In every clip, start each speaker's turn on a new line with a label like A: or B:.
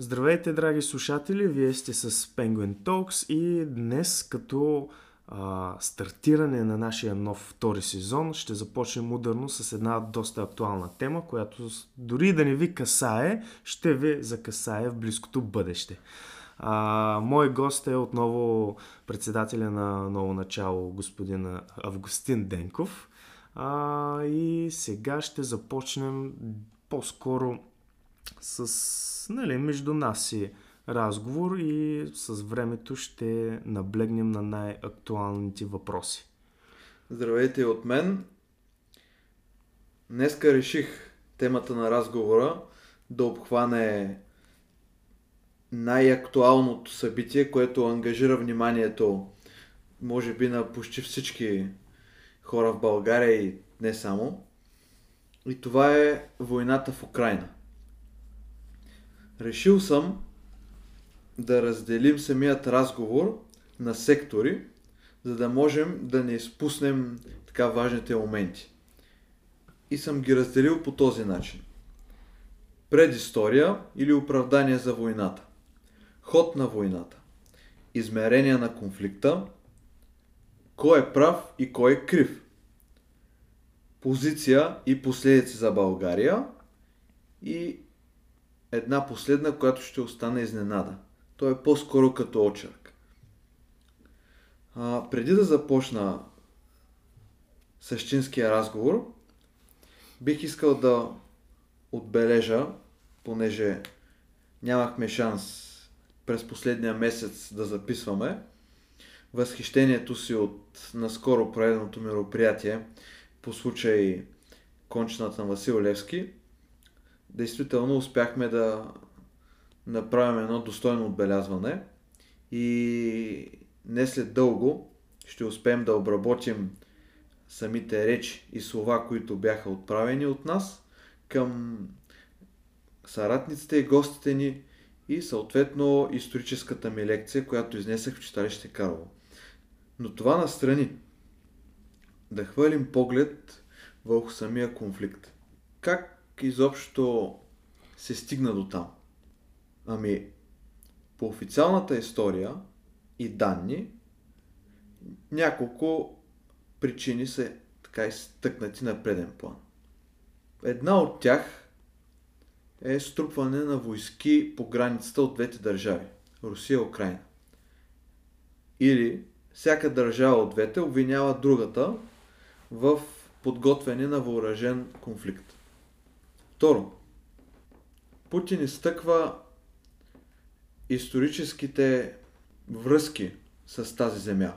A: Здравейте, драги слушатели! Вие сте с Penguin Talks и днес като а, стартиране на нашия нов втори сезон ще започнем ударно с една доста актуална тема, която дори да не ви касае, ще ви закасае в близкото бъдеще. А, мой гост е отново председателя на Ново начало, господин Августин Денков. А, и сега ще започнем по-скоро с нали, между нас си разговор и с времето ще наблегнем на най-актуалните въпроси.
B: Здравейте от мен. Днеска реших темата на разговора да обхване най-актуалното събитие, което ангажира вниманието, може би, на почти всички хора в България и не само. И това е войната в Украина. Решил съм да разделим самият разговор на сектори, за да можем да не изпуснем така важните моменти. И съм ги разделил по този начин. Предистория или оправдание за войната. Ход на войната. Измерения на конфликта. Кой е прав и кой е крив. Позиция и последици за България. И една последна, която ще остане изненада. То е по-скоро като очерк. А, преди да започна същинския разговор, бих искал да отбележа, понеже нямахме шанс през последния месец да записваме, възхищението си от наскоро проведеното мероприятие по случай кончината на Васил Левски действително успяхме да направим едно достойно отбелязване и не след дълго ще успеем да обработим самите речи и слова, които бяха отправени от нас към съратниците и гостите ни и съответно историческата ми лекция, която изнесах в читалище Карло. Но това настрани. Да хвърлим поглед върху самия конфликт. Как изобщо се стигна до там? Ами, по официалната история и данни, няколко причини са така изтъкнати на преден план. Една от тях е струпване на войски по границата от двете държави Русия и Украина. Или всяка държава от двете обвинява другата в подготвяне на въоръжен конфликт. Второ, Путин изтъква историческите връзки с тази земя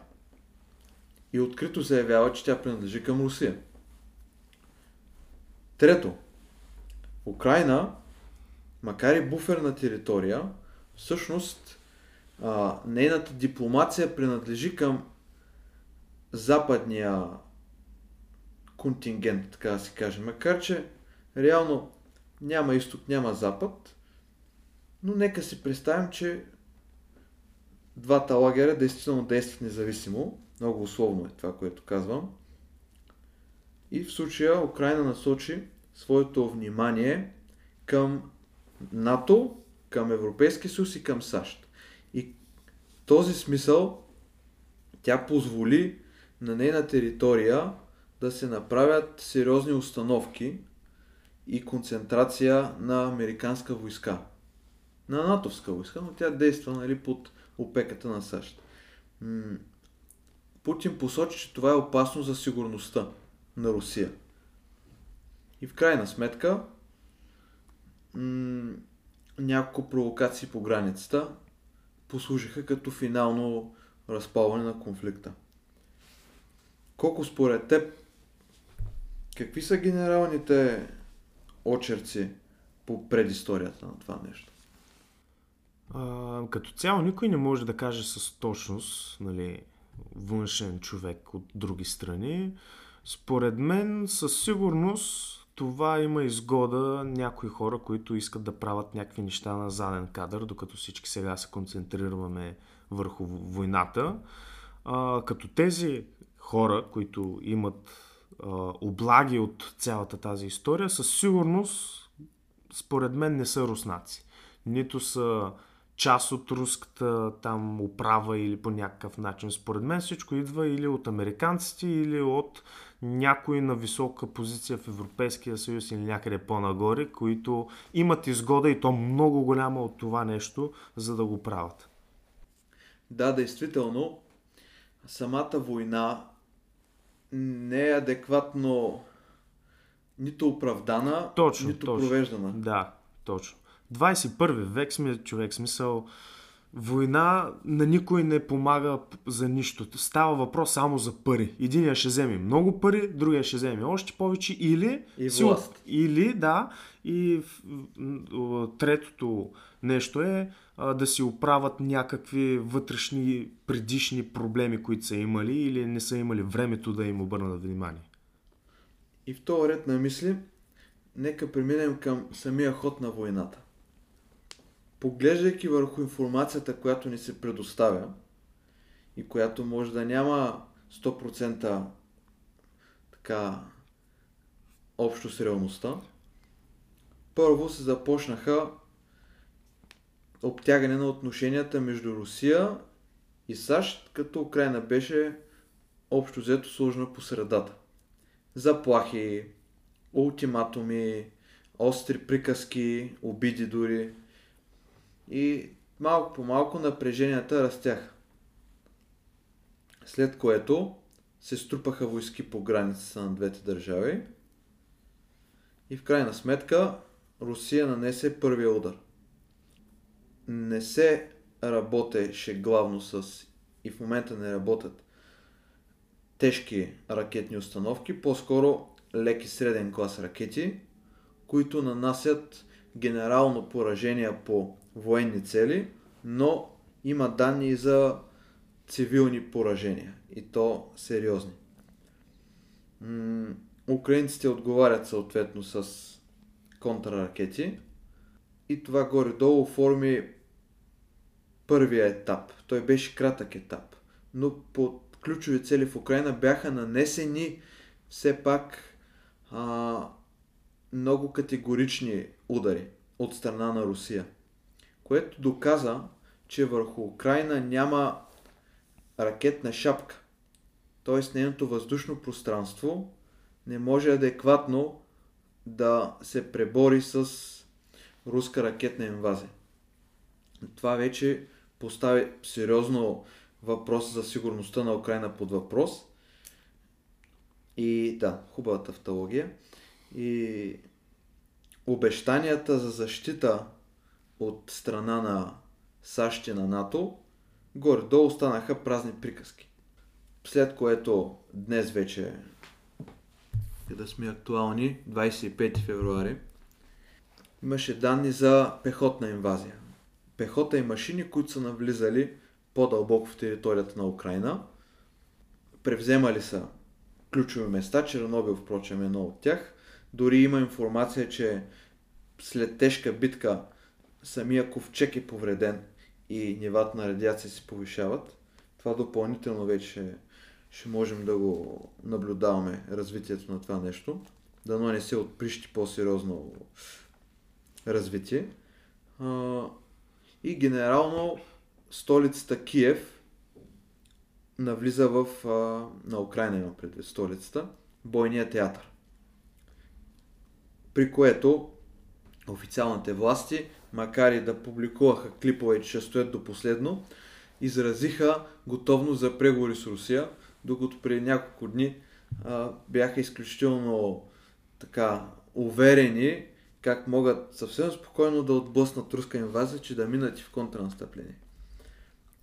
B: и открито заявява, че тя принадлежи към Русия. Трето, Украина, макар и буферна територия, всъщност а, нейната дипломация принадлежи към западния контингент, така да си каже. Макар, че реално няма изток, няма запад, но нека си представим, че двата лагера действително действат независимо. Много условно е това, което казвам. И в случая Украина насочи своето внимание към НАТО, към Европейския съюз и към САЩ. И в този смисъл тя позволи на нейна територия да се направят сериозни установки и концентрация на американска войска. На натовска войска, но тя действа нали, под опеката на САЩ. Путин посочи, че това е опасно за сигурността на Русия. И в крайна сметка няколко провокации по границата послужиха като финално разпалване на конфликта. Колко според теб, какви са генералните очерци по предисторията на това нещо?
A: А, като цяло никой не може да каже с точност, нали, външен човек от други страни. Според мен, със сигурност това има изгода някои хора, които искат да правят някакви неща на заден кадър, докато всички сега се концентрираме върху войната. А, като тези хора, които имат облаги от цялата тази история, със сигурност, според мен, не са руснаци. нито са част от руската там управа или по някакъв начин. Според мен всичко идва или от американците, или от някои на висока позиция в Европейския съюз или някъде по-нагоре, които имат изгода и то много голяма от това нещо, за да го правят.
B: Да, действително, самата война не е адекватно нито оправдана,
A: точно,
B: нито
A: точно.
B: провеждана.
A: Да, точно. 21 век сме човек, смисъл война на никой не помага за нищо. Става въпрос само за пари. Единия ще вземе много пари, другия ще вземе още повече или...
B: И
A: си-
B: власт.
A: Или, да, и третото нещо е да си оправят някакви вътрешни предишни проблеми, които са имали или не са имали времето да им обърнат внимание.
B: И в този ред на мисли, нека преминем към самия ход на войната. Поглеждайки върху информацията, която ни се предоставя и която може да няма 100% така общо с реалността, първо се започнаха обтягане на отношенията между Русия и САЩ, като Украина беше общо взето сложена по средата заплахи, ултиматуми, остри приказки, обиди дори. И малко по малко напреженията растяха. След което се струпаха войски по границата на двете държави и в крайна сметка Русия нанесе първия удар. Не се работеше главно с и в момента не работят тежки ракетни установки, по-скоро леки среден клас ракети, които нанасят генерално поражения по военни цели, но има данни за цивилни поражения и то сериозни. М- украинците отговарят съответно с контраракети и това горе-долу оформи първия етап. Той беше кратък етап, но по ключови цели в Украина бяха нанесени все пак а, много категорични удари от страна на Русия, което доказа, че върху Украина няма ракетна шапка. Т.е. нейното въздушно пространство не може адекватно да се пребори с руска ракетна инвазия. Това вече постави сериозно въпрос за сигурността на Украина под въпрос. И да, хубава тавтология. И обещанията за защита от страна на САЩ и на НАТО горе-долу останаха празни приказки. След което днес вече да сме актуални, 25 февруари, имаше данни за пехотна инвазия. Пехота и машини, които са навлизали по-дълбоко в територията на Украина. Превземали са ключови места, Чернобил, впрочем, е едно от тях. Дори има информация, че след тежка битка самия ковчег е повреден и нивата на радиация се повишават. Това допълнително вече ще можем да го наблюдаваме развитието на това нещо. Дано не се отприщи по-сериозно развитие. А, и генерално столицата Киев навлиза в, а, на Украина има предвид столицата, бойния театър. При което официалните власти, макар и да публикуваха клипове, че ще стоят до последно, изразиха готовност за преговори с Русия, докато преди няколко дни а, бяха изключително така уверени как могат съвсем спокойно да отблъснат руска инвазия, че да минат и в контрнастъпление.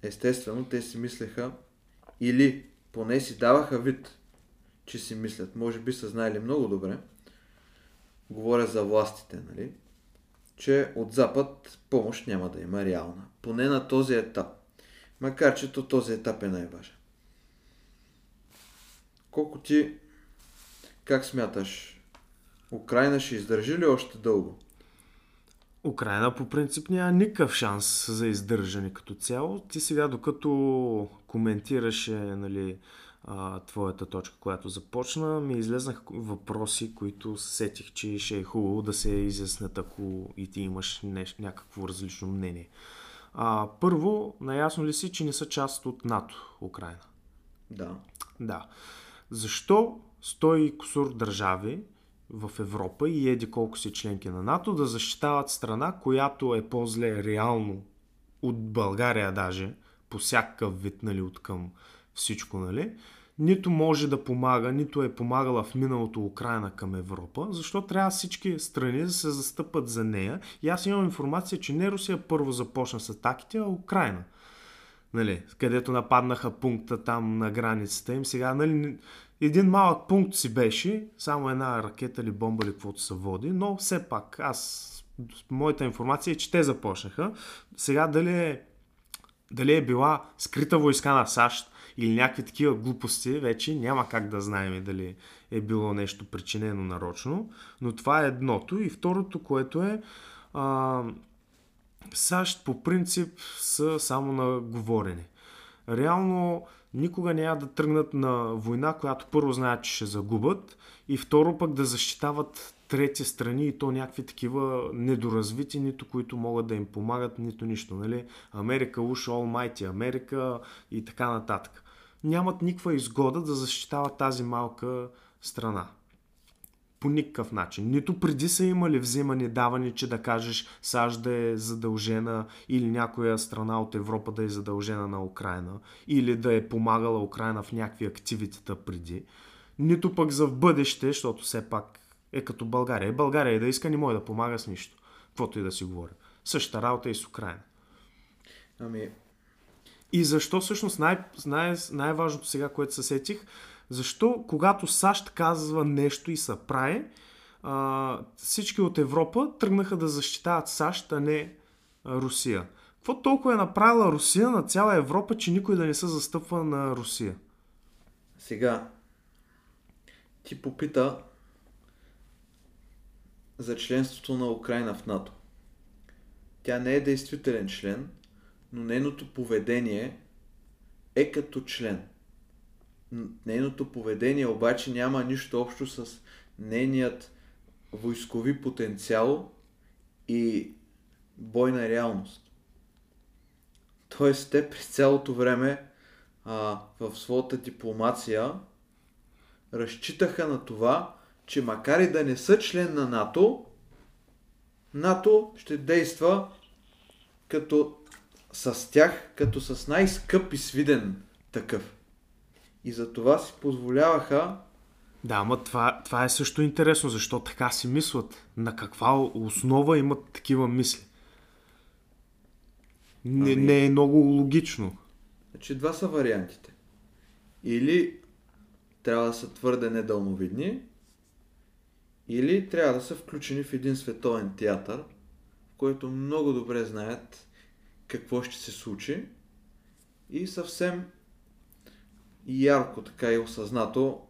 B: Естествено, те си мислеха или поне си даваха вид, че си мислят. Може би са знаели много добре, говоря за властите, нали? че от Запад помощ няма да има реална. Поне на този етап. Макар, че то този етап е най-важен. Колко ти, как смяташ, Украина ще издържи ли още дълго?
A: Украина по принцип няма никакъв шанс за издържане като цяло. Ти сега, докато коментираше нали, а, твоята точка, която започна, ми излезнах въпроси, които сетих, че ще е хубаво да се изяснят, ако и ти имаш неш, някакво различно мнение. А, първо, наясно ли си, че не са част от НАТО, Украина?
B: Да.
A: Да. Защо 100 и кусур държави в Европа и еди колко си членки на НАТО да защитават страна, която е по-зле реално от България даже, по всякакъв вид, нали, от към всичко, нали, нито може да помага, нито е помагала в миналото Украина към Европа, защо трябва всички страни да се застъпат за нея. И аз имам информация, че не Русия първо започна с атаките, а Украина. Нали, където нападнаха пункта там на границата им. Сега, нали, един малък пункт си беше, само една ракета или бомба или каквото се води, но все пак аз, моята информация е, че те започнаха. Сега дали е, дали е била скрита войска на САЩ или някакви такива глупости, вече няма как да знаем дали е било нещо причинено нарочно, но това е едното. И второто, което е а, САЩ по принцип са само на говорене. Реално никога няма да тръгнат на война, която първо знаят, че ще загубят и второ пък да защитават трети страни и то някакви такива недоразвити, нито които могат да им помагат, нито нищо. Нали? Америка, уж Almighty Америка и така нататък. Нямат никаква изгода да защитават тази малка страна. По никакъв начин. Нито преди са имали взимани давани, че да кажеш САЩ да е задължена или някоя страна от Европа да е задължена на Украина или да е помагала Украина в някакви активитета преди. Нито пък за в бъдеще, защото все пак е като България. България и да иска не може да помага с нищо. Каквото и да си говоря. Същата работа и с Украина.
B: Ами...
A: И защо всъщност най- най- най-важното сега, което се сетих, защо когато САЩ казва нещо и се прави, всички от Европа тръгнаха да защитават САЩ, а не Русия. Какво толкова е направила Русия на цяла Европа, че никой да не се застъпва на Русия?
B: Сега, ти попита за членството на Украина в НАТО. Тя не е действителен член, но нейното поведение е като член. Нейното поведение обаче няма нищо общо с нейният войскови потенциал и бойна реалност. Тоест, те през цялото време а, в своята дипломация разчитаха на това, че макар и да не са член на НАТО, НАТО ще действа като с тях, като с най-скъп и свиден такъв. И за това си позволяваха
A: Да, ама това, това е също интересно, защо така си мислят. На каква основа имат такива мисли? Не,
B: Ами-
A: не е много логично.
B: Значи два са вариантите. Или трябва да са твърде недълновидни, или трябва да са включени в един световен театър, в който много добре знаят какво ще се случи и съвсем ярко така и осъзнато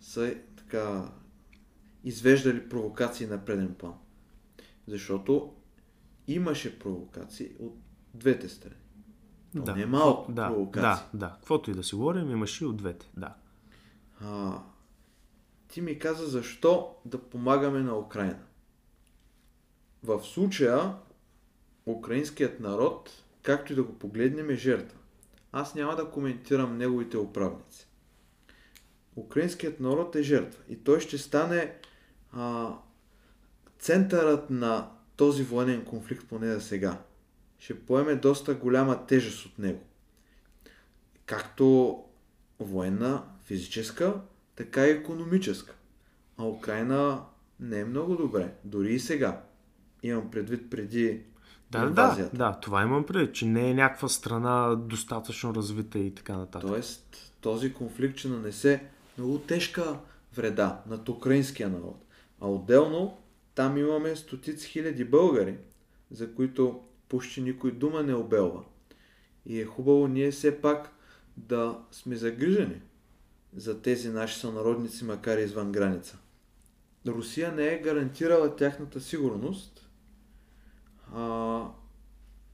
B: са така извеждали провокации на преден план. Защото имаше провокации от двете страни. То не е малко
A: да,
B: провокации.
A: да, да. Каквото и да си говорим, имаше и от двете. Да.
B: А, ти ми каза защо да помагаме на Украина. В случая, украинският народ, както и да го погледнем, е жертва. Аз няма да коментирам неговите управници. Украинският народ е жертва и той ще стане а, центърът на този военен конфликт, поне за сега. Ще поеме доста голяма тежест от него. Както военна, физическа, така и економическа. А Украина не е много добре, дори и сега. Имам предвид преди
A: Да, да, да, това имам предвид, че не е някаква страна достатъчно развита и така нататък.
B: Тоест, този конфликт ще нанесе много тежка вреда над украинския народ. А отделно, там имаме стотици хиляди българи, за които почти никой дума не обелва. И е хубаво ние все пак да сме загрижени за тези наши сънародници, макар и извън граница. Русия не е гарантирала тяхната сигурност, а,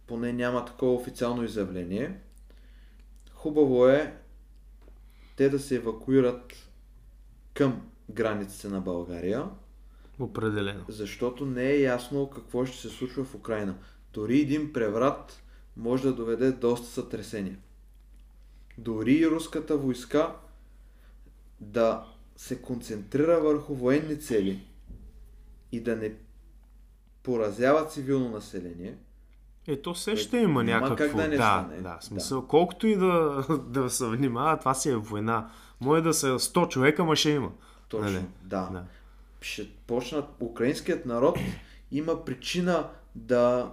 B: поне няма такова официално изявление. Хубаво е те да се евакуират към границите на България,
A: Определено.
B: защото не е ясно какво ще се случва в Украина. Дори един преврат може да доведе доста сътресения. Дори и руската войска да се концентрира върху военни цели и да не поразява цивилно население,
A: Ето все
B: Е,
A: ще има някакво...
B: как да не
A: да,
B: стане.
A: да, смисъл, колкото и да, да се внимава, това си е война. Може да са 100 човека, ма ще има.
B: точно,
A: Нали?
B: да.
A: Да.
B: ще почнат, украинският народ има причина да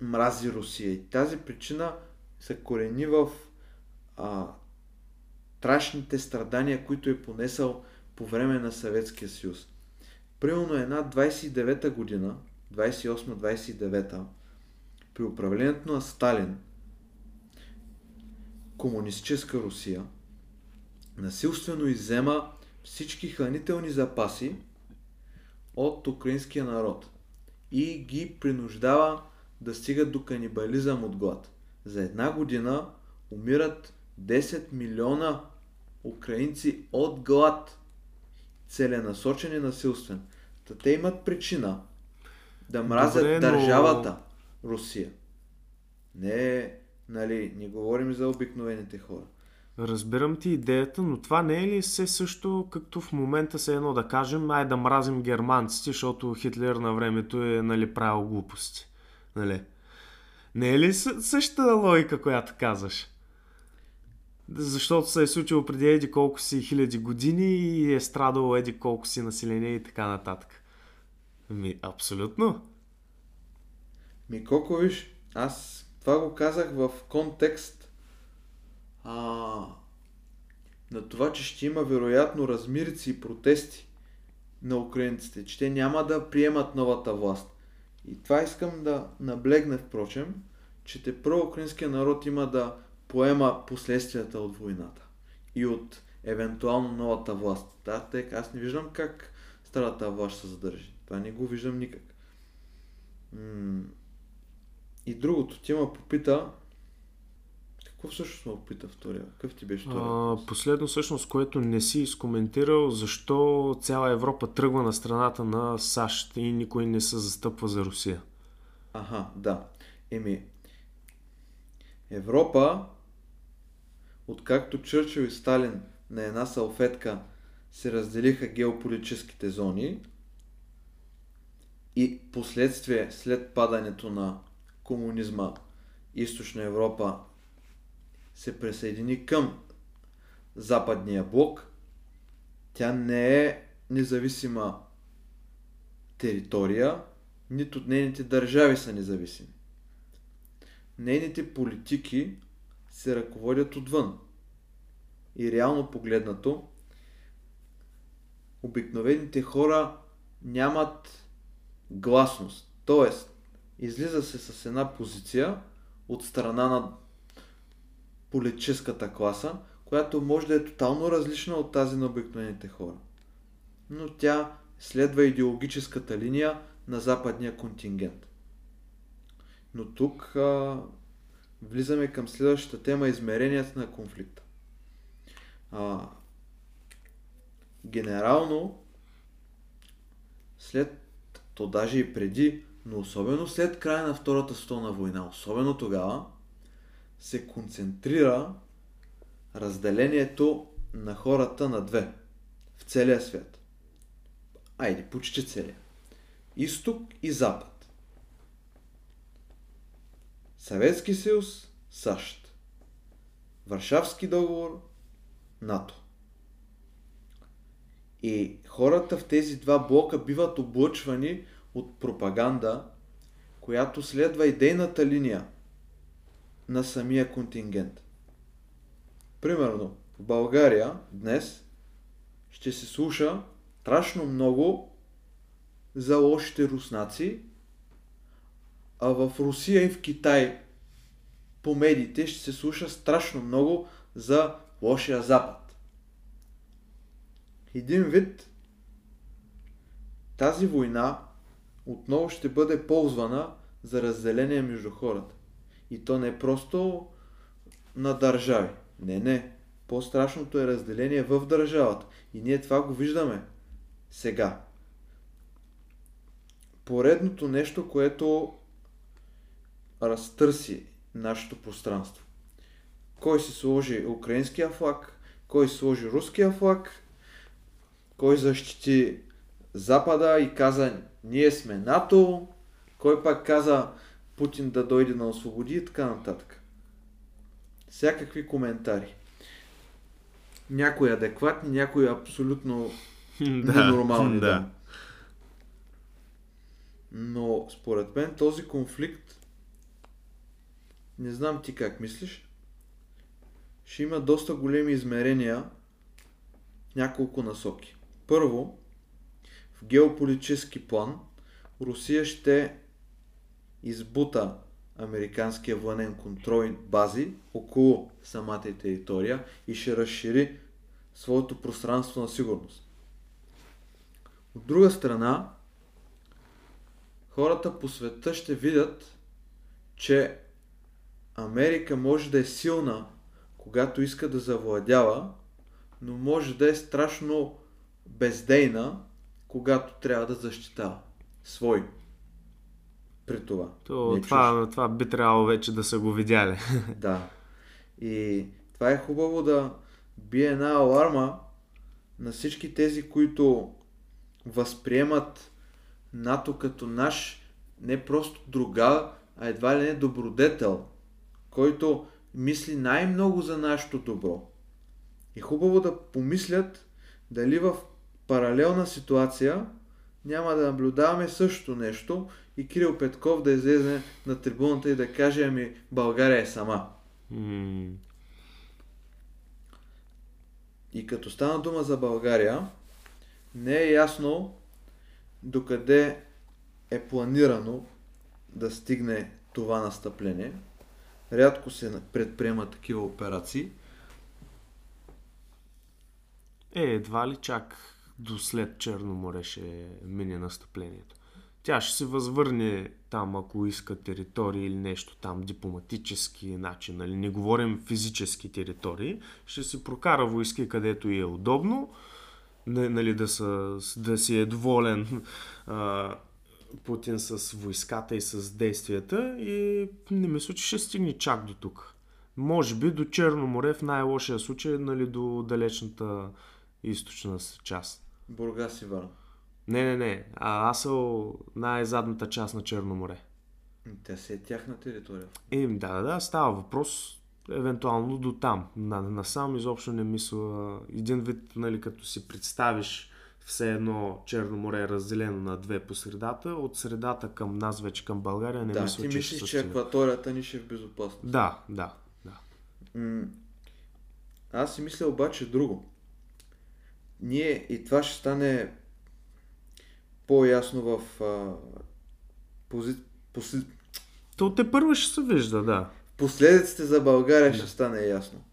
B: мрази Русия. И тази причина се корени в а, страшните страдания, които е понесъл по време на Съветския съюз. Примерно една 29-та година, 28-29-та, при управлението на Сталин, комунистическа Русия, насилствено иззема всички хранителни запаси от украинския народ и ги принуждава да стигат до канибализъм от глад. За една година умират 10 милиона украинци от глад. Целенасочен и насилствен. Та те имат причина да мразят
A: Добре, но-
B: държавата Русия. Не, нали, не говорим за обикновените хора.
A: Разбирам ти идеята, но това не е ли все също, както в момента се едно да кажем, ай да мразим германците, защото Хитлер на времето е нали, правил глупости. Нали? Не е ли съ- същата логика, която казваш? Защото се е случило преди еди колко си хиляди години и е страдало еди колко си население и така нататък. Ми, абсолютно.
B: Ми, колко виж, аз това го казах в контекст а, на това, че ще има вероятно размирици и протести на украинците, че те няма да приемат новата власт. И това искам да наблегна, впрочем, че те украинския народ има да поема последствията от войната и от евентуално новата власт. Да, тъй аз не виждам как старата власт се задържи. Това не го виждам никак. И другото, ти ме попита, какво всъщност ме попита втория? Какъв ти беше втория?
A: А, последно всъщност, което не си изкоментирал, защо цяла Европа тръгва на страната на САЩ и никой не се застъпва за Русия.
B: Аха, да. Еми, Европа, откакто Чърчил и Сталин на една салфетка се разделиха геополитическите зони и последствие след падането на комунизма Източна Европа се присъедини към Западния блок, тя не е независима територия, нито нейните държави са независими. Нейните политики се ръководят отвън. И реално погледнато, обикновените хора нямат гласност. Тоест, излиза се с една позиция от страна на политическата класа, която може да е тотално различна от тази на обикновените хора. Но тя следва идеологическата линия на западния контингент. Но тук а, влизаме към следващата тема измеренията на конфликта. А, генерално, след, то даже и преди, но особено след края на Втората световна война, особено тогава, се концентрира разделението на хората на две в целия свят. Айде, почти целия. Изток и Запад. Съветски съюз, САЩ. Варшавски договор, НАТО. И хората в тези два блока биват облъчвани от пропаганда, която следва идейната линия на самия контингент. Примерно, в България днес ще се слуша страшно много за лошите руснаци, а в Русия и в Китай по медиите ще се слуша страшно много за лошия Запад. Един вид тази война отново ще бъде ползвана за разделение между хората. И то не просто на държави. Не, не. По-страшното е разделение в държавата. И ние това го виждаме сега. Поредното нещо, което разтърси нашето пространство. Кой си сложи украинския флаг, кой си сложи руския флаг, кой защити Запада и каза ние сме НАТО, кой пак каза Путин да дойде на освободи и така нататък. Всякакви коментари. Някои адекватни, някои абсолютно ненормални.
A: да.
B: Но според мен този конфликт, не знам ти как мислиш, ще има доста големи измерения в няколко насоки. Първо, в геополитически план, Русия ще избута американския военен контрол и бази около самата територия и ще разшири своето пространство на сигурност. От друга страна, хората по света ще видят, че Америка може да е силна, когато иска да завладява, но може да е страшно бездейна, когато трябва да защитава свой. При това.
A: То,
B: не
A: това, това би трябвало вече да са го видяли.
B: Да. И това е хубаво да бие една аларма на всички тези, които възприемат НАТО като наш не просто друга, а едва ли не добродетел, който мисли най-много за нашето добро. И хубаво да помислят дали в паралелна ситуация няма да наблюдаваме същото нещо и Кирил Петков да излезе на трибуната и да каже, ами България е сама.
A: М,
B: И като стана дума за България, не е ясно докъде е планирано да стигне това настъпление. Рядко се предприемат такива операции.
A: Е, едва ли чак до след Черно море ще мине настъплението. Тя ще се възвърне там, ако иска територии или нещо там, дипломатически начин, нали? не говорим физически територии, ще си прокара войски където и е удобно, нали, да, са, да си е доволен а, Путин с войската и с действията и не мисля, че ще стигне чак до тук. Може би до Черно море в най-лошия случай, нали, до далечната източна част.
B: Бургас и Варна.
A: Не, не, не. А Асъл най-задната част на Черно море.
B: Тя се е тяхна територия.
A: И, да, да, да, става въпрос евентуално до там. На, насам изобщо не мисля. Един вид, нали, като си представиш все едно Черно море е разделено на две по средата, от средата към нас, вече към България, не
B: да,
A: мисля,
B: ти
A: че
B: мислиш, че акваторията ни ще е в безопасност.
A: Да, да, да.
B: М, Аз си мисля обаче друго. Ние, и това ще стане по-ясно в а, пози... посли...
A: То те първо ще се вижда, да.
B: последиците за България
A: Да.
B: ще стане ясно.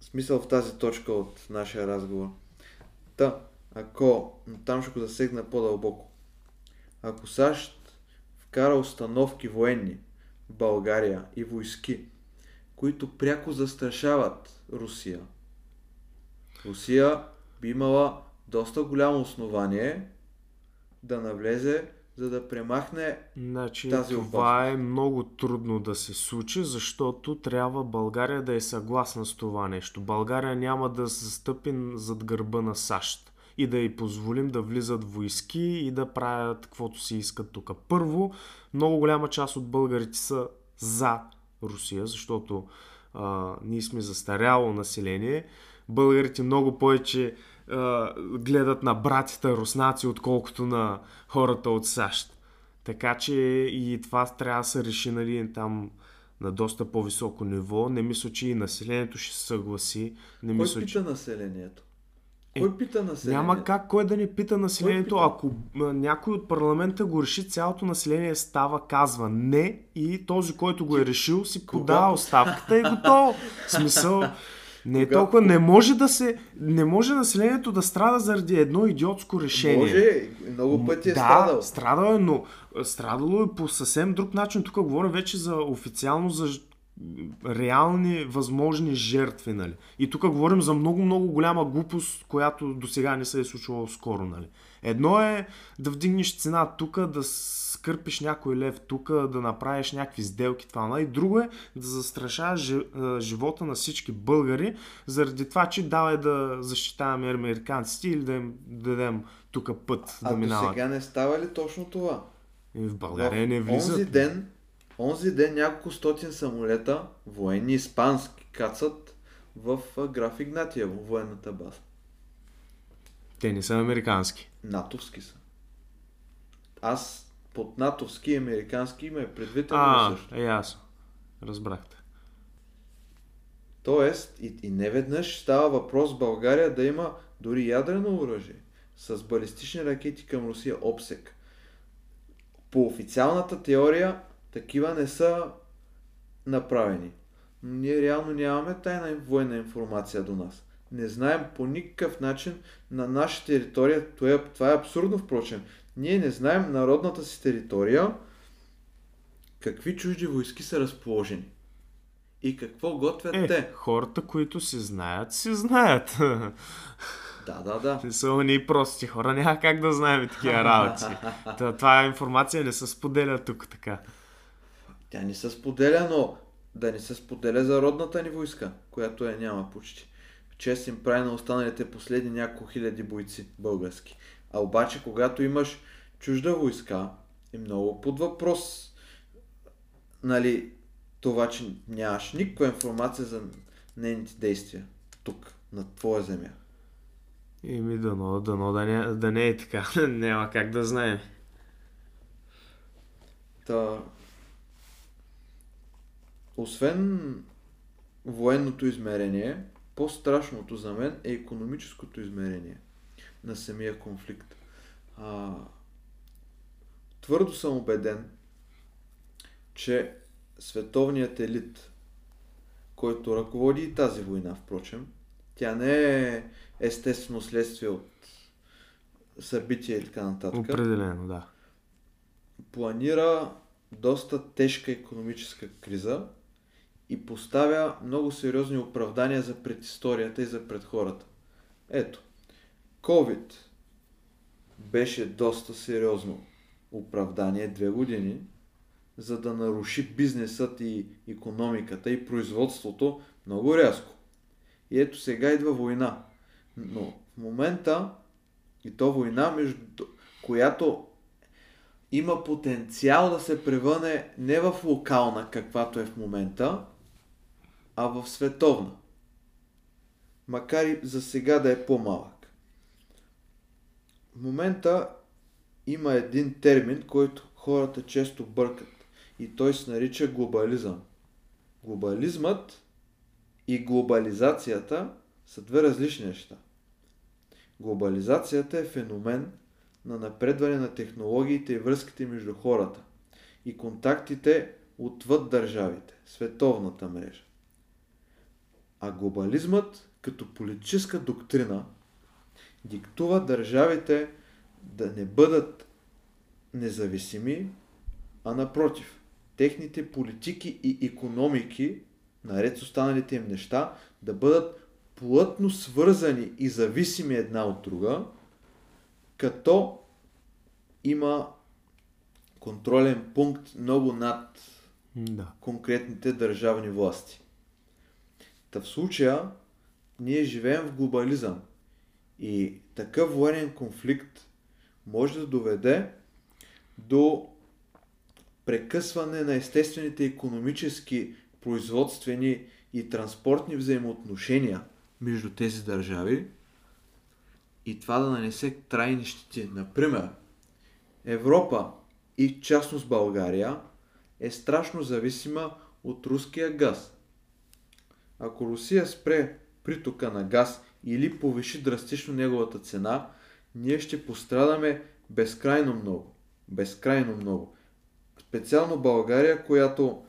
B: В смисъл в тази точка от нашия разговор. Та, ако, там ще го засегна по-дълбоко. Ако САЩ вкара установки военни в България и войски, които пряко застрашават Русия, Русия би имала доста голямо основание да навлезе, за да премахне
A: Значи,
B: Тази
A: това е много трудно да се случи, защото трябва България да е съгласна с това нещо. България няма да се стъпи зад гърба на САЩ и да й позволим да влизат войски и да правят каквото си искат тук. Първо, много голяма част от българите са за Русия, защото а, ние сме застаряло население. Българите много повече гледат на братите руснаци, отколкото на хората от САЩ. Така че и това трябва да се реши нали, там на доста по-високо ниво. Не мисля, че и населението ще се съгласи. Не
B: Кой
A: мисля,
B: пита
A: че...
B: населението?
A: Е,
B: Кой пита населението?
A: Няма как кой да не пита населението,
B: пита?
A: ако някой от парламента го реши, цялото население става, казва не и този, който го е решил, си подава оставката и е готово. В смисъл, не е
B: Кога-
A: толкова, не може да се, не може населението да страда заради едно идиотско решение.
B: Може, много пъти е
A: да,
B: страдал.
A: страдало е, но страдало е по съвсем друг начин. Тук говоря вече за официално за реални възможни жертви, нали. И тук говорим за много-много голяма глупост, която до сега не се е случвала скоро, нали. Едно е да вдигнеш цена тук, да скърпиш някой лев тук, да направиш някакви сделки, това, нали. Друго е да застрашаваш живота на всички българи, заради това, че давай да защитаваме американците или да им дадем тук път
B: а
A: да минават.
B: А сега не става ли точно това?
A: И в България в не влизат.
B: Онзи ден, онзи ден няколко стотин самолета, военни испански, кацат в граф Игнатиево, военната база.
A: Те не са американски.
B: Натовски са. Аз под натовски и американски има е предвид
A: а, също. е ясно. Разбрахте.
B: Тоест, и, и не веднъж става въпрос в България да има дори ядрено оръжие с балистични ракети към Русия, обсек. По официалната теория такива не са направени. Но ние реално нямаме тайна военна информация до нас. Не знаем по никакъв начин на наша територия, това е, това е абсурдно впрочем, ние не знаем народната си територия какви чужди войски са разположени. И какво готвят
A: е,
B: те?
A: Хората, които си знаят, си знаят.
B: Да, да, да.
A: Не са уни прости хора, няма как да знаем такива работи. Това информация не се споделя тук така.
B: Тя не се споделя, но да не се споделя за родната ни войска, която я няма почти. Чест им прави на останалите последни няколко хиляди бойци български. А обаче, когато имаш чужда войска, е много под въпрос нали, това, че нямаш никаква информация за нейните действия тук, на твоя земя.
A: Ими дано, дано да не, да не е така. Няма как да знаем.
B: Та... Освен военното измерение, по-страшното за мен е економическото измерение на самия конфликт. А, твърдо съм убеден, че световният елит, който ръководи и тази война, впрочем, тя не е естествено следствие от събития и така нататък.
A: Определено, да.
B: Планира доста тежка економическа криза и поставя много сериозни оправдания за предисторията и за пред хората. Ето, COVID беше доста сериозно оправдание две години, за да наруши бизнесът и економиката и производството много рязко. И ето сега идва война. Но в момента, и то война, между, която има потенциал да се превърне не в локална, каквато е в момента, а в световна. Макар и за сега да е по-малък. В момента има един термин, който хората често бъркат. И той се нарича глобализъм. Глобализмът и глобализацията са две различни неща. Глобализацията е феномен на напредване на технологиите и връзките между хората и контактите отвъд държавите, световната мрежа. А глобализмът като политическа доктрина диктува държавите да не бъдат независими, а напротив, техните политики и економики, наред с останалите им неща, да бъдат плътно свързани и зависими една от друга, като има контролен пункт много над
A: да.
B: конкретните държавни власти. Та в случая ние живеем в глобализъм и такъв военен конфликт може да доведе до прекъсване на естествените економически, производствени и транспортни взаимоотношения между тези държави и това да нанесе трайни щити. Например, Европа и частност България е страшно зависима от руския газ. Ако Русия спре притока на газ или повиши драстично неговата цена, ние ще пострадаме безкрайно много. Безкрайно много. Специално България, която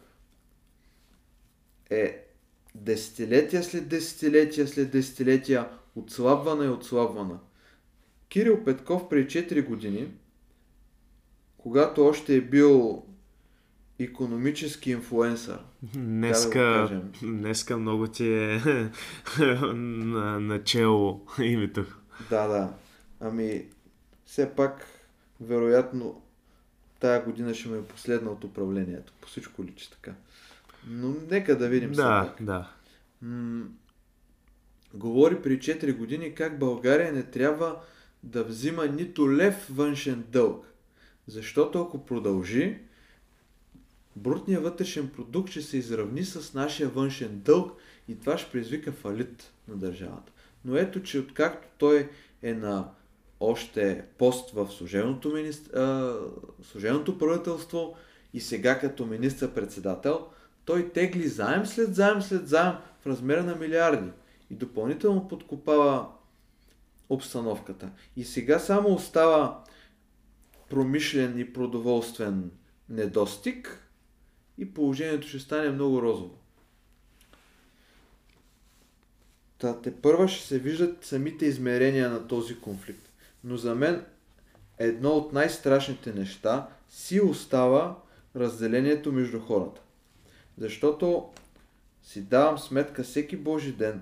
B: е десетилетия след десетилетия след десетилетия отслабвана и отслабвана. Кирил Петков преди 4 години, когато още е бил економически инфлуенсър.
A: Днеска,
B: да
A: днеска много ти е на, начало името.
B: Да, да. Ами, все пак, вероятно, тая година ще ме е последна от управлението. По всичко личи така. Но нека да видим
A: Да,
B: все пак.
A: да.
B: М- говори при 4 години как България не трябва да взима нито лев външен дълг. Защото ако продължи, брутният вътрешен продукт ще се изравни с нашия външен дълг и това ще предизвика фалит на държавата. Но ето, че откакто той е на още пост в служебното, министр... а, служебното правителство и сега като министър-председател, той тегли заем след заем след заем в размера на милиарди и допълнително подкопава обстановката. И сега само остава промишлен и продоволствен недостиг и положението ще стане много розово. Та те първа ще се виждат самите измерения на този конфликт. Но за мен едно от най-страшните неща си остава разделението между хората. Защото си давам сметка всеки Божи ден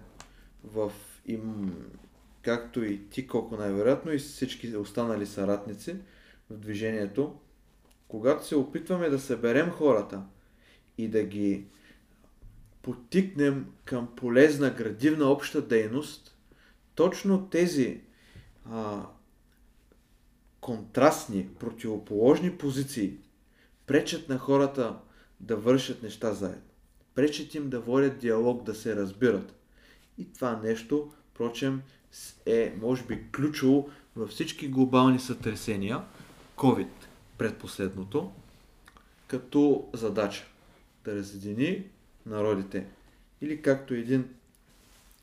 B: в им, както и ти колко най-вероятно и всички останали съратници в движението, когато се опитваме да съберем хората и да ги потикнем към полезна градивна обща дейност, точно тези а, контрастни, противоположни позиции пречат на хората да вършат неща заедно. Пречат им да водят диалог, да се разбират. И това нещо, впрочем, е, може би, ключово във всички глобални сътресения, COVID предпоследното, като задача да разедини народите. Или както един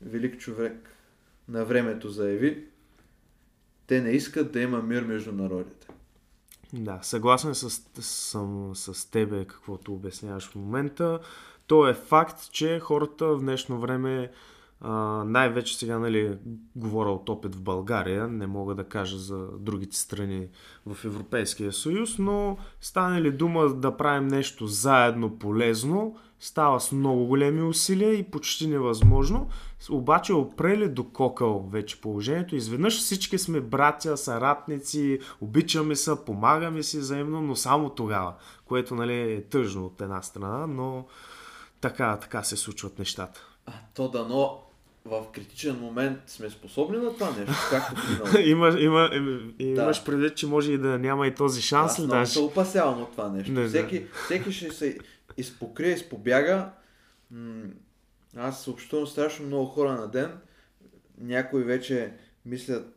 B: велик човек на времето заяви, те не искат да има мир между народите.
A: Да, съгласен с, съм с тебе, каквото обясняваш в момента. То е факт, че хората в днешно време, най-вече сега, нали, говоря от опит в България, не мога да кажа за другите страни в Европейския съюз, но стане ли дума да правим нещо заедно полезно, става с много големи усилия и почти невъзможно. Обаче опрели до кокъл вече положението. Изведнъж всички сме братя, съратници, обичаме се, помагаме си взаимно, но само тогава, което нали, е тъжно от една страна, но така, така се случват нещата.
B: А то дано в критичен момент сме способни на това нещо, както при
A: има, има, имаш да. предвид, че може и да няма и този шанс.
B: Аз много се опасявам от това нещо. Не, всеки, всеки ще се изпокрие, изпобяга. Аз общувам страшно много хора на ден. Някои вече мислят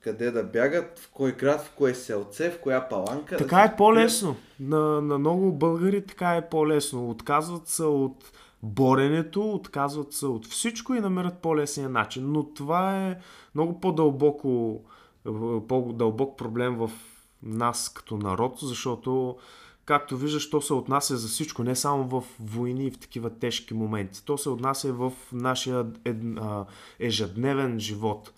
B: къде да бягат, в кой град, в кое селце, в коя паланка.
A: Така да е по-лесно. На, на много българи така е по-лесно. Отказват се от боренето, отказват се от всичко и намерят по-лесния начин. Но това е много по-дълбоко, по-дълбок проблем в нас като народ, защото както виждаш, то се отнася за всичко, не само в войни и в такива тежки моменти. То се отнася в нашия ежедневен живот.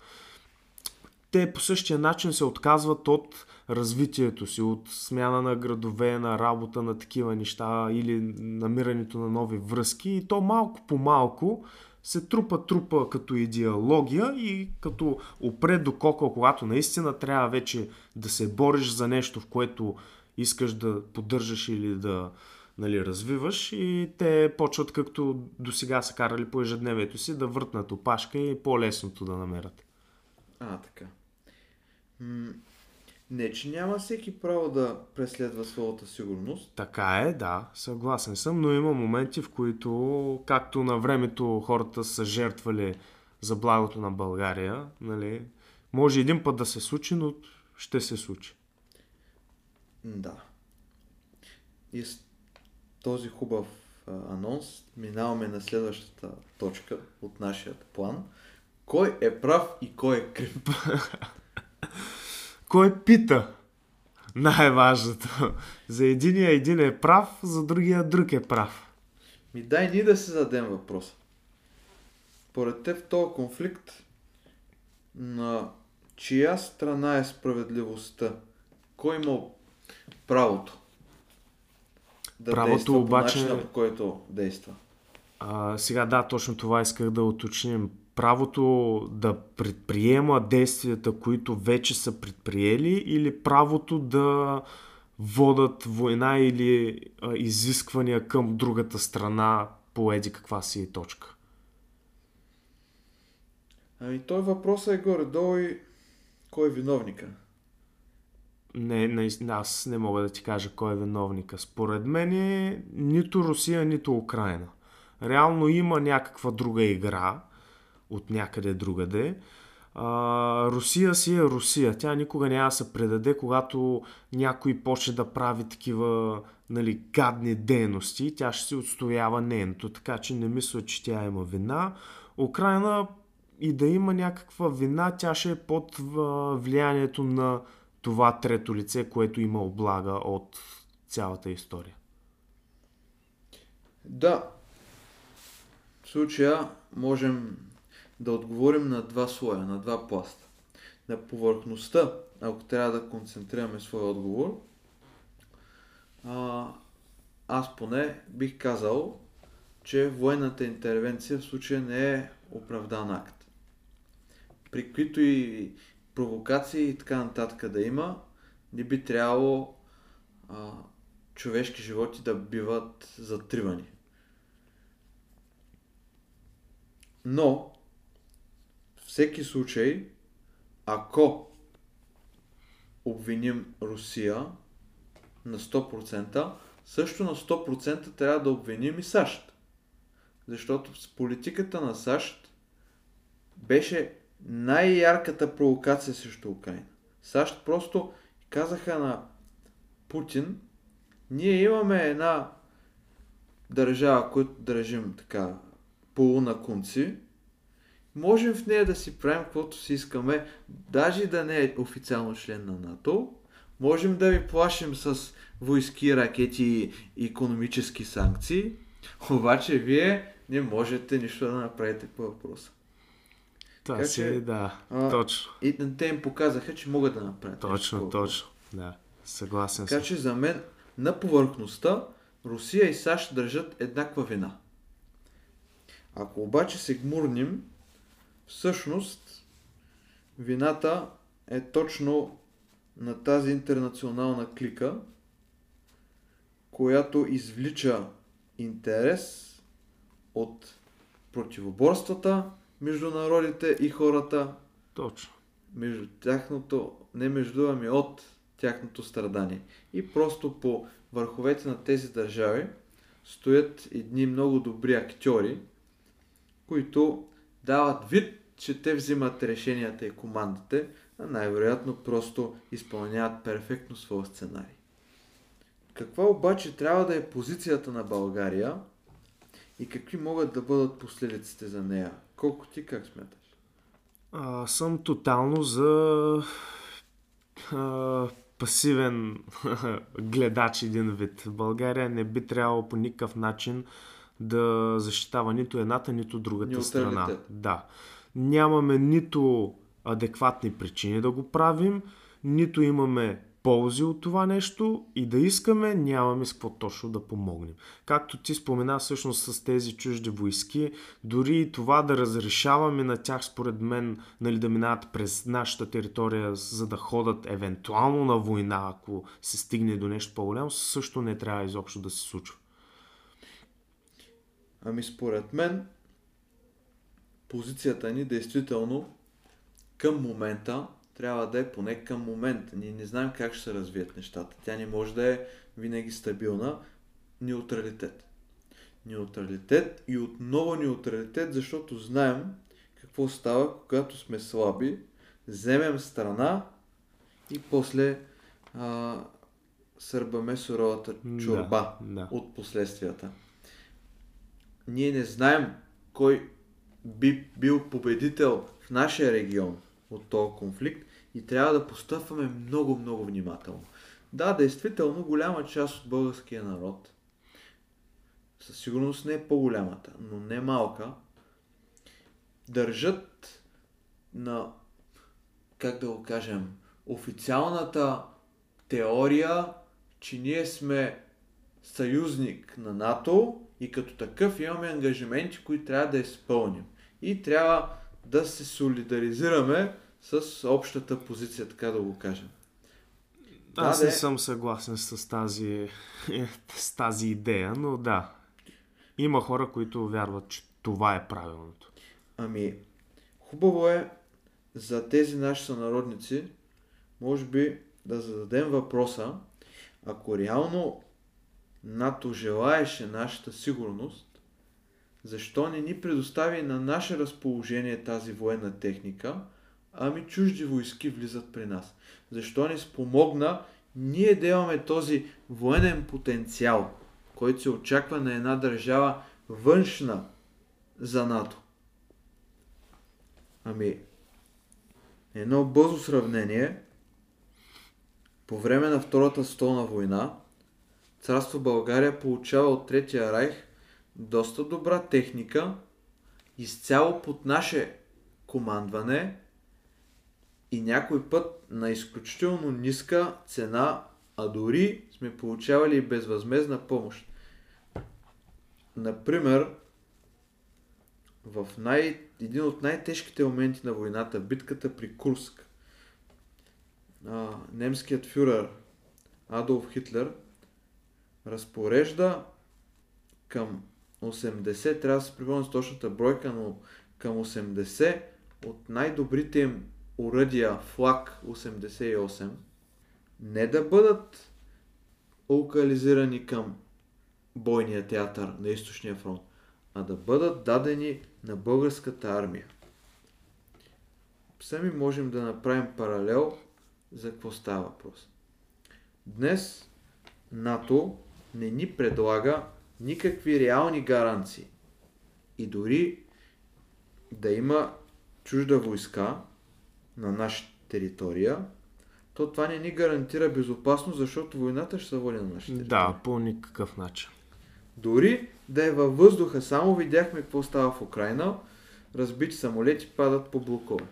A: Те по същия начин се отказват от развитието си, от смяна на градове, на работа, на такива неща или намирането на нови връзки. И то малко по малко се трупа трупа като идеология и като опре до кока, когато наистина трябва вече да се бориш за нещо, в което искаш да поддържаш или да нали, развиваш и те почват както до сега са карали по ежедневието си да въртнат опашка и по-лесното да намерят.
B: А, така. Не, че няма всеки право да преследва своята сигурност.
A: Така е, да, съгласен съм, но има моменти, в които, както на времето хората са жертвали за благото на България, нали, може един път да се случи, но ще се случи.
B: Да. И с този хубав а, анонс минаваме на следващата точка от нашия план. Кой е прав и кой е крив?
A: кой пита? Най-важното. За единия един е прав, за другия друг е прав.
B: Ми дай ние да се зададем въпроса. Поред теб в този конфликт на чия страна е справедливостта? Кой има правото. да
A: Правото
B: действа
A: обаче-
B: по начина, по който действа.
A: А, сега да, точно това исках да уточним. Правото да предприема действията, които вече са предприели, или правото да водат война или а, изисквания към другата страна по еди каква си е точка.
B: Ами той въпросът е горе-долу и кой е виновника.
A: Не, наистина, аз не мога да ти кажа кой е виновника. Според мен е нито Русия, нито Украина. Реално има някаква друга игра от някъде другаде. А, Русия си е Русия. Тя никога няма да се предаде, когато някой почне да прави такива нали, гадни дейности. Тя ще си отстоява нейното. Така че не мисля, че тя има вина. Украина и да има някаква вина, тя ще е под влиянието на това трето лице, което има облага от цялата история.
B: Да. В случая можем да отговорим на два слоя, на два пласта. На повърхността, ако трябва да концентрираме своя отговор, а, аз поне бих казал, че военната интервенция в случая не е оправдан акт. При които и провокации и така нататък да има, не би трябвало а, човешки животи да биват затривани. Но, всеки случай, ако обвиним Русия на 100%, също на 100% трябва да обвиним и САЩ. Защото с политиката на САЩ беше най-ярката провокация срещу Украина. САЩ просто казаха на Путин, ние имаме една държава, която държим така полунакунци, можем в нея да си правим каквото си искаме, даже да не е официално член на НАТО, можем да ви плашим с войски, ракети и економически санкции, обаче вие не можете нищо да направите по въпроса. Така
A: си,
B: че,
A: да,
B: а,
A: точно,
B: И те им показаха, че могат да направят. нещо
A: точно,
B: въпроса.
A: точно, да, съгласен
B: Така
A: съм.
B: че за мен на повърхността Русия и САЩ държат еднаква вина. Ако обаче се гмурним, всъщност вината е точно на тази интернационална клика, която извлича интерес от противоборствата между народите и хората,
A: Точно.
B: между тяхното, не между, ами от тяхното страдание. И просто по върховете на тези държави стоят едни много добри актьори, които дават вид, че те взимат решенията и командите, а най-вероятно просто изпълняват перфектно своя сценарий. Каква обаче трябва да е позицията на България и какви могат да бъдат последиците за нея? Колко ти как смяташ?
A: А, съм тотално за а, пасивен гледач един вид. България не би трябвало по никакъв начин да защитава нито едната, нито другата страна. Да. Нямаме нито адекватни причини да го правим, нито имаме ползи от това нещо и да искаме, нямаме с какво точно да помогнем. Както ти спомена всъщност с тези чужди войски, дори и това да разрешаваме на тях, според мен, нали, да минават през нашата територия, за да ходят евентуално на война, ако се стигне до нещо по-голямо, също не трябва изобщо да се случва.
B: Ами според мен позицията ни действително към момента трябва да е поне към момента. Ние не знаем как ще се развият нещата. Тя не може да е винаги стабилна. Неутралитет. Неутралитет и отново неутралитет, защото знаем какво става, когато сме слаби, вземем страна и после а, сърбаме суровата чорба
A: Да, да.
B: от последствията. Ние не знаем кой би бил победител в нашия регион от този конфликт и трябва да постъпваме много, много внимателно. Да, действително, голяма част от българския народ, със сигурност не е по-голямата, но не малка, държат на, как да го кажем, официалната теория, че ние сме съюзник на НАТО и като такъв имаме ангажименти, които трябва да изпълним. И трябва да се солидаризираме с общата позиция, така да го кажем.
A: Аз не съм съгласен с тази, с тази идея, но да. Има хора, които вярват, че това е правилното.
B: Ами, хубаво е за тези наши сънародници, може би да зададем въпроса, ако реално НАТО желаеше нашата сигурност, защо не ни предостави на наше разположение тази военна техника, ами чужди войски влизат при нас? Защо не спомогна ние да имаме този военен потенциал, който се очаква на една държава външна за НАТО? Ами, едно бързо сравнение. По време на Втората столна война, царство България получава от Третия райх доста добра техника, изцяло под наше командване и някой път на изключително ниска цена, а дори сме получавали безвъзмезна помощ. Например, в най- един от най-тежките моменти на войната, битката при Курск, а, немският фюрер Адолф Хитлер разпорежда към 80, трябва да се припомня с точната бройка, но към 80 от най-добрите им уръдия флаг 88 не да бъдат локализирани към бойния театър на източния фронт, а да бъдат дадени на българската армия. Сами можем да направим паралел за какво става въпрос. Днес НАТО не ни предлага никакви реални гаранции. И дори да има чужда войска на наша територия, то това не ни гарантира безопасност, защото войната ще се води на наша територия.
A: Да, по никакъв начин.
B: Дори да е във въздуха, само видяхме какво става в Украина, разбити самолети падат по блокове.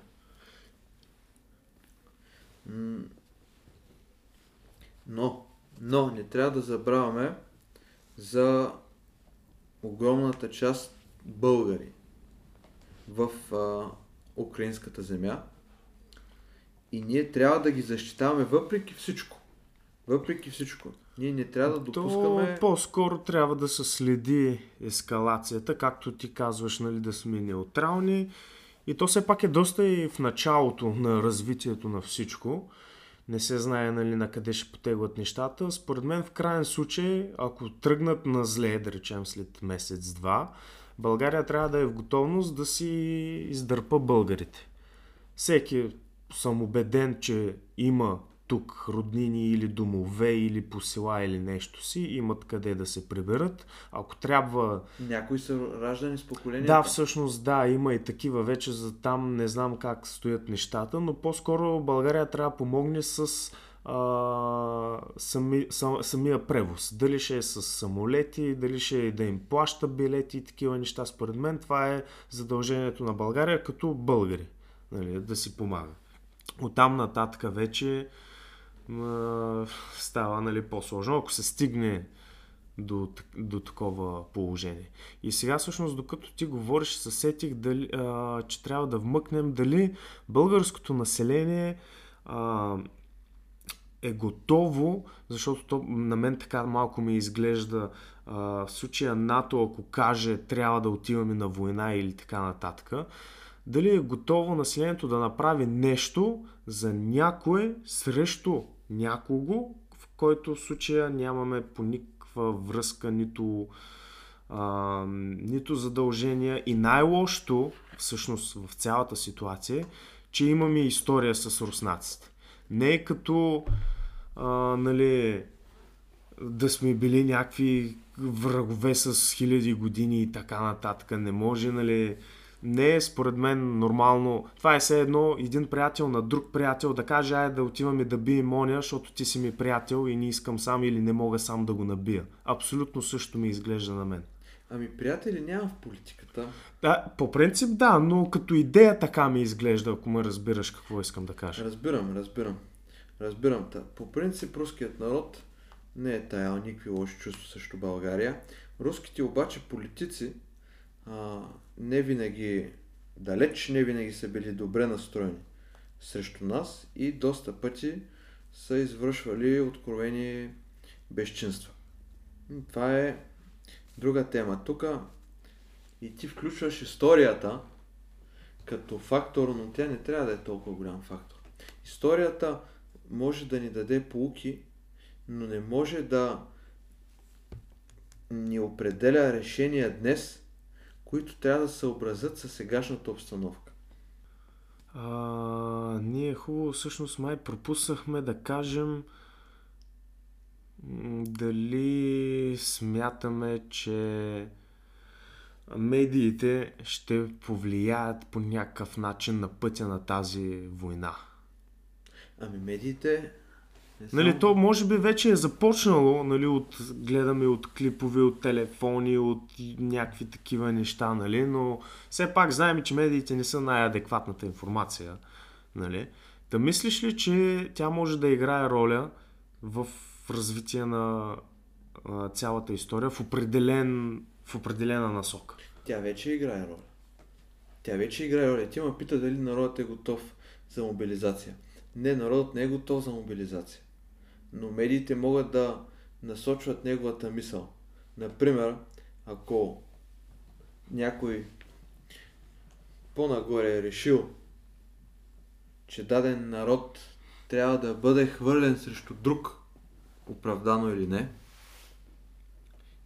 B: Но, но не трябва да забравяме за огромната част българи в а, украинската земя и ние трябва да ги защитаваме въпреки всичко. Въпреки всичко. Ние не трябва да допускаме...
A: То по-скоро трябва да се следи ескалацията, както ти казваш, нали, да сме неутрални. И то все пак е доста и в началото на развитието на всичко. Не се знае нали, на къде ще потеглят нещата. Според мен в крайен случай, ако тръгнат на зле, да речем след месец-два, България трябва да е в готовност да си издърпа българите. Всеки съм убеден, че има тук роднини или домове или по села или нещо си, имат къде да се приберат. Ако трябва...
B: Някои са раждани с поколението.
A: Да, всъщност да, има и такива вече за там, не знам как стоят нещата, но по-скоро България трябва да помогне с а, сами, сам, самия превоз. Дали ще е с самолети, дали ще е да им плаща билети и такива неща. Според мен това е задължението на България като българи. Нали, да си помага. Оттам нататък вече става нали, по-сложно, ако се стигне до, до такова положение. И сега всъщност, докато ти говориш, се сетих, дали, а, че трябва да вмъкнем дали българското население а, е готово, защото то, на мен така малко ми изглежда а, в случая НАТО, ако каже трябва да отиваме на война или така нататък, дали е готово населението да направи нещо за някое срещу някого, в който в случая нямаме по никаква връзка, нито, а, нито задължения. И най-лошото, всъщност в цялата ситуация, че имаме история с руснаците. Не е като а, нали, да сме били някакви врагове с хиляди години и така нататък. Не може, нали, не е според мен нормално. Това е все едно един приятел на друг приятел да каже, ай да отиваме да бием оня, защото ти си ми приятел и не искам сам или не мога сам да го набия. Абсолютно също ми изглежда на мен.
B: Ами, приятели, няма в политиката.
A: Да, по принцип да, но като идея така ми изглежда, ако ме разбираш какво искам да кажа.
B: Разбирам, разбирам. Разбирам. Та. По принцип, руският народ Не е тая никакви лоши чувства срещу България. Руските обаче политици а, не винаги, далеч не винаги са били добре настроени срещу нас и доста пъти са извършвали откровени безчинства. Това е друга тема. Тук и ти включваш историята като фактор, но тя не трябва да е толкова голям фактор. Историята може да ни даде полуки, но не може да ни определя решения днес, които трябва да се съобразят с сегашната обстановка.
A: А, ние хубаво всъщност май пропуснахме да кажем дали смятаме, че медиите ще повлияят по някакъв начин на пътя на тази война.
B: Ами медиите...
A: Нали, то може би вече е започнало, нали, от, гледаме от клипове, от телефони, от някакви такива неща, нали, но все пак знаем, че медиите не са най-адекватната информация. Нали. Да мислиш ли, че тя може да играе роля в развитие на а, цялата история в, определен, в определена насока?
B: Тя вече играе роля. Тя вече играе роля. Ти ме пита дали народът е готов за мобилизация. Не, народът не е готов за мобилизация. Но медиите могат да насочват неговата мисъл. Например, ако някой по-нагоре е решил, че даден народ трябва да бъде хвърлен срещу друг, оправдано или не,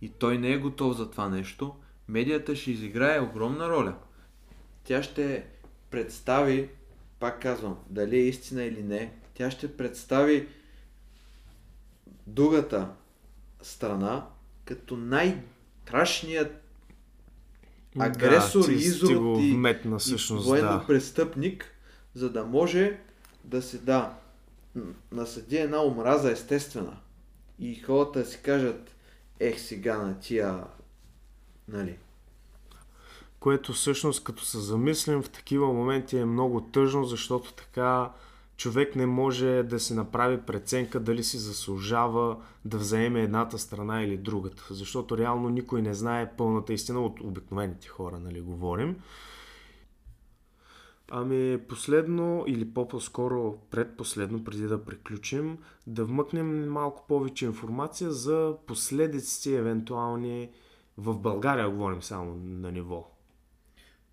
B: и той не е готов за това нещо, медията ще изиграе огромна роля. Тя ще представи, пак казвам, дали е истина или не, тя ще представи другата страна като най-страшният агресор,
A: да,
B: изрод
A: и, вметна, всъщност,
B: и военно
A: да.
B: престъпник, за да може да се да насъди една омраза естествена. И хората си кажат, ех сега на тия, нали.
A: Което всъщност, като се замислим в такива моменти е много тъжно, защото така човек не може да се направи преценка дали си заслужава да вземе едната страна или другата. Защото реално никой не знае пълната истина от обикновените хора, нали говорим. Ами последно или по-скоро предпоследно, преди да приключим, да вмъкнем малко повече информация за последиците евентуални в България, говорим само на ниво.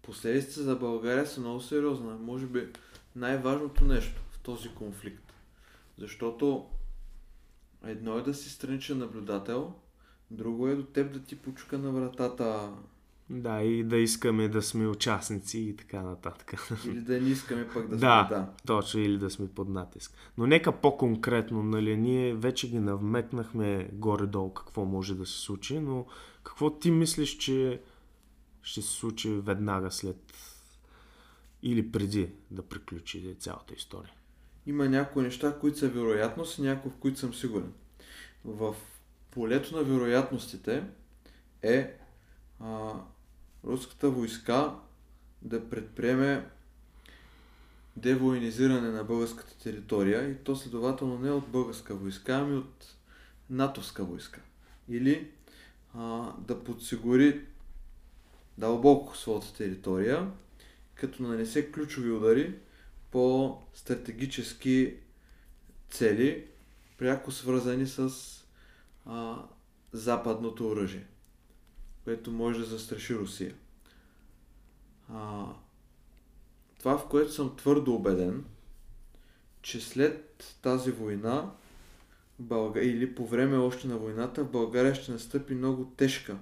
B: Последиците за България са много сериозни. Може би най-важното нещо този конфликт. Защото едно е да си страничен наблюдател, друго е до теб да ти почука на вратата
A: да, и да искаме да сме участници и така нататък.
B: Или да не искаме пък да сме,
A: да. да. точно, или да сме под натиск. Но нека по-конкретно, нали, ние вече ги навмекнахме горе-долу какво може да се случи, но какво ти мислиш, че ще се случи веднага след или преди да приключи цялата история?
B: Има някои неща, които са вероятност и някои, в които съм сигурен. В полето на вероятностите е а, руската войска да предприеме девоинизиране на българската територия и то следователно не от българска войска, ами от натовска войска. Или а, да подсигури дълбоко своята територия, като нанесе ключови удари по стратегически цели, пряко свързани с а, западното оръжие което може да застраши Русия. А, това, в което съм твърдо убеден, че след тази война Българ... или по време още на войната в България ще настъпи много тежка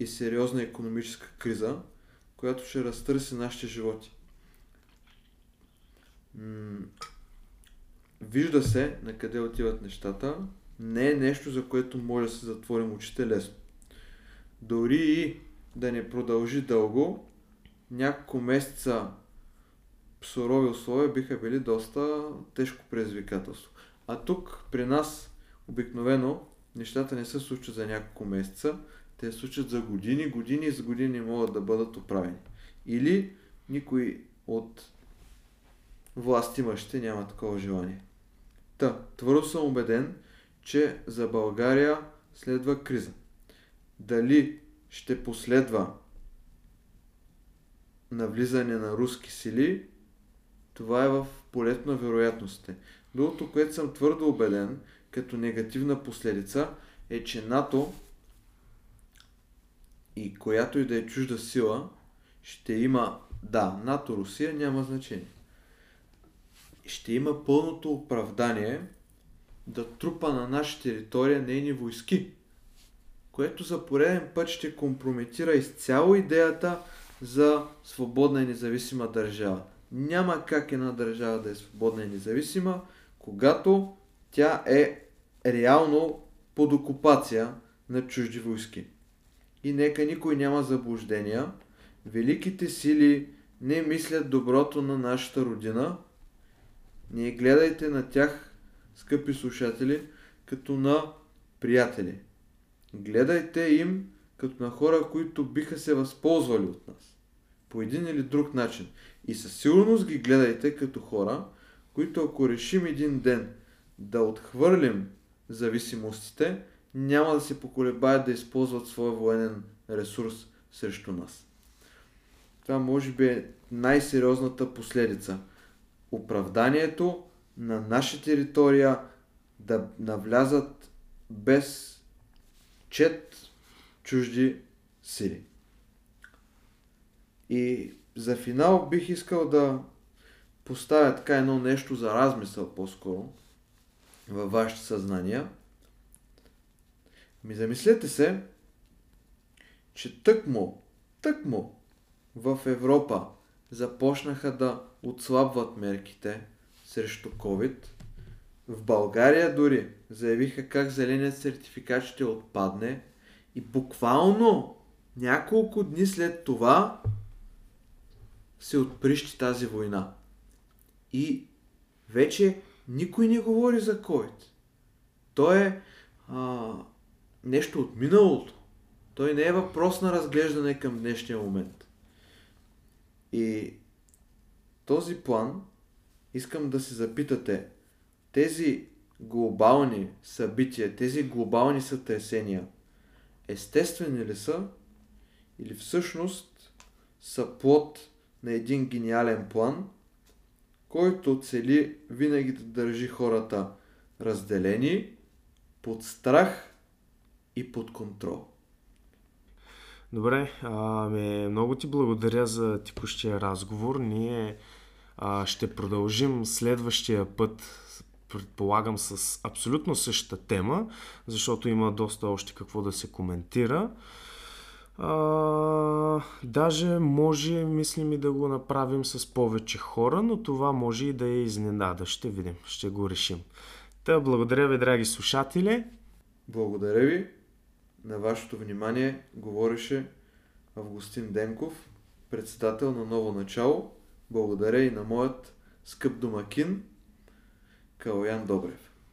B: и сериозна економическа криза, която ще разтърси нашите животи. М- вижда се на къде отиват нещата. Не е нещо, за което може да се затворим очите лесно дори и да не продължи дълго, няколко месеца сурови условия биха били доста тежко предизвикателство. А тук при нас обикновено нещата не се случват за няколко месеца, те се случват за години, години и за години могат да бъдат оправени. Или никой от власт имащите няма такова желание. Та, твърдо съм убеден, че за България следва криза. Дали ще последва навлизане на руски сили, това е в полето на вероятностите. Другото, което съм твърдо убеден, като негативна последица, е, че НАТО и която и да е чужда сила, ще има, да, НАТО, Русия няма значение. Ще има пълното оправдание да трупа на наша територия нейни войски, което за пореден път ще компрометира изцяло идеята за свободна и независима държава. Няма как една държава да е свободна и независима, когато тя е реално под окупация на чужди войски. И нека никой няма заблуждения. Великите сили не мислят доброто на нашата родина. Не гледайте на тях, скъпи слушатели, като на приятели. Гледайте им като на хора, които биха се възползвали от нас. По един или друг начин. И със сигурност ги гледайте като хора, които ако решим един ден да отхвърлим зависимостите, няма да се поколебаят да използват своя военен ресурс срещу нас. Това може би е най-сериозната последица. Оправданието на наша територия да навлязат без чет чужди сили. И за финал бих искал да поставя така едно нещо за размисъл по-скоро във вашите съзнания. Ми замислете се, че тъкмо, тъкмо в Европа започнаха да отслабват мерките срещу COVID. В България дори заявиха как зеленият сертификат ще отпадне и буквално няколко дни след това се отприщи тази война. И вече никой не говори за COVID. То е а, нещо от миналото. Той не е въпрос на разглеждане към днешния момент. И този план искам да се запитате, тези глобални събития, тези глобални сътресения, естествени ли са или всъщност са плод на един гениален план, който цели винаги да държи хората разделени, под страх и под контрол.
A: Добре, ами, много ти благодаря за текущия разговор. Ние а, ще продължим следващия път, предполагам, с абсолютно същата тема, защото има доста още какво да се коментира. А, даже може, мислим и да го направим с повече хора, но това може и да е изненада. Ще видим, ще го решим. Та, благодаря ви, драги слушатели.
B: Благодаря ви. На вашето внимание говореше Августин Денков, председател на Ново начало. Благодаря и на моят скъп домакин Калоян Добрев.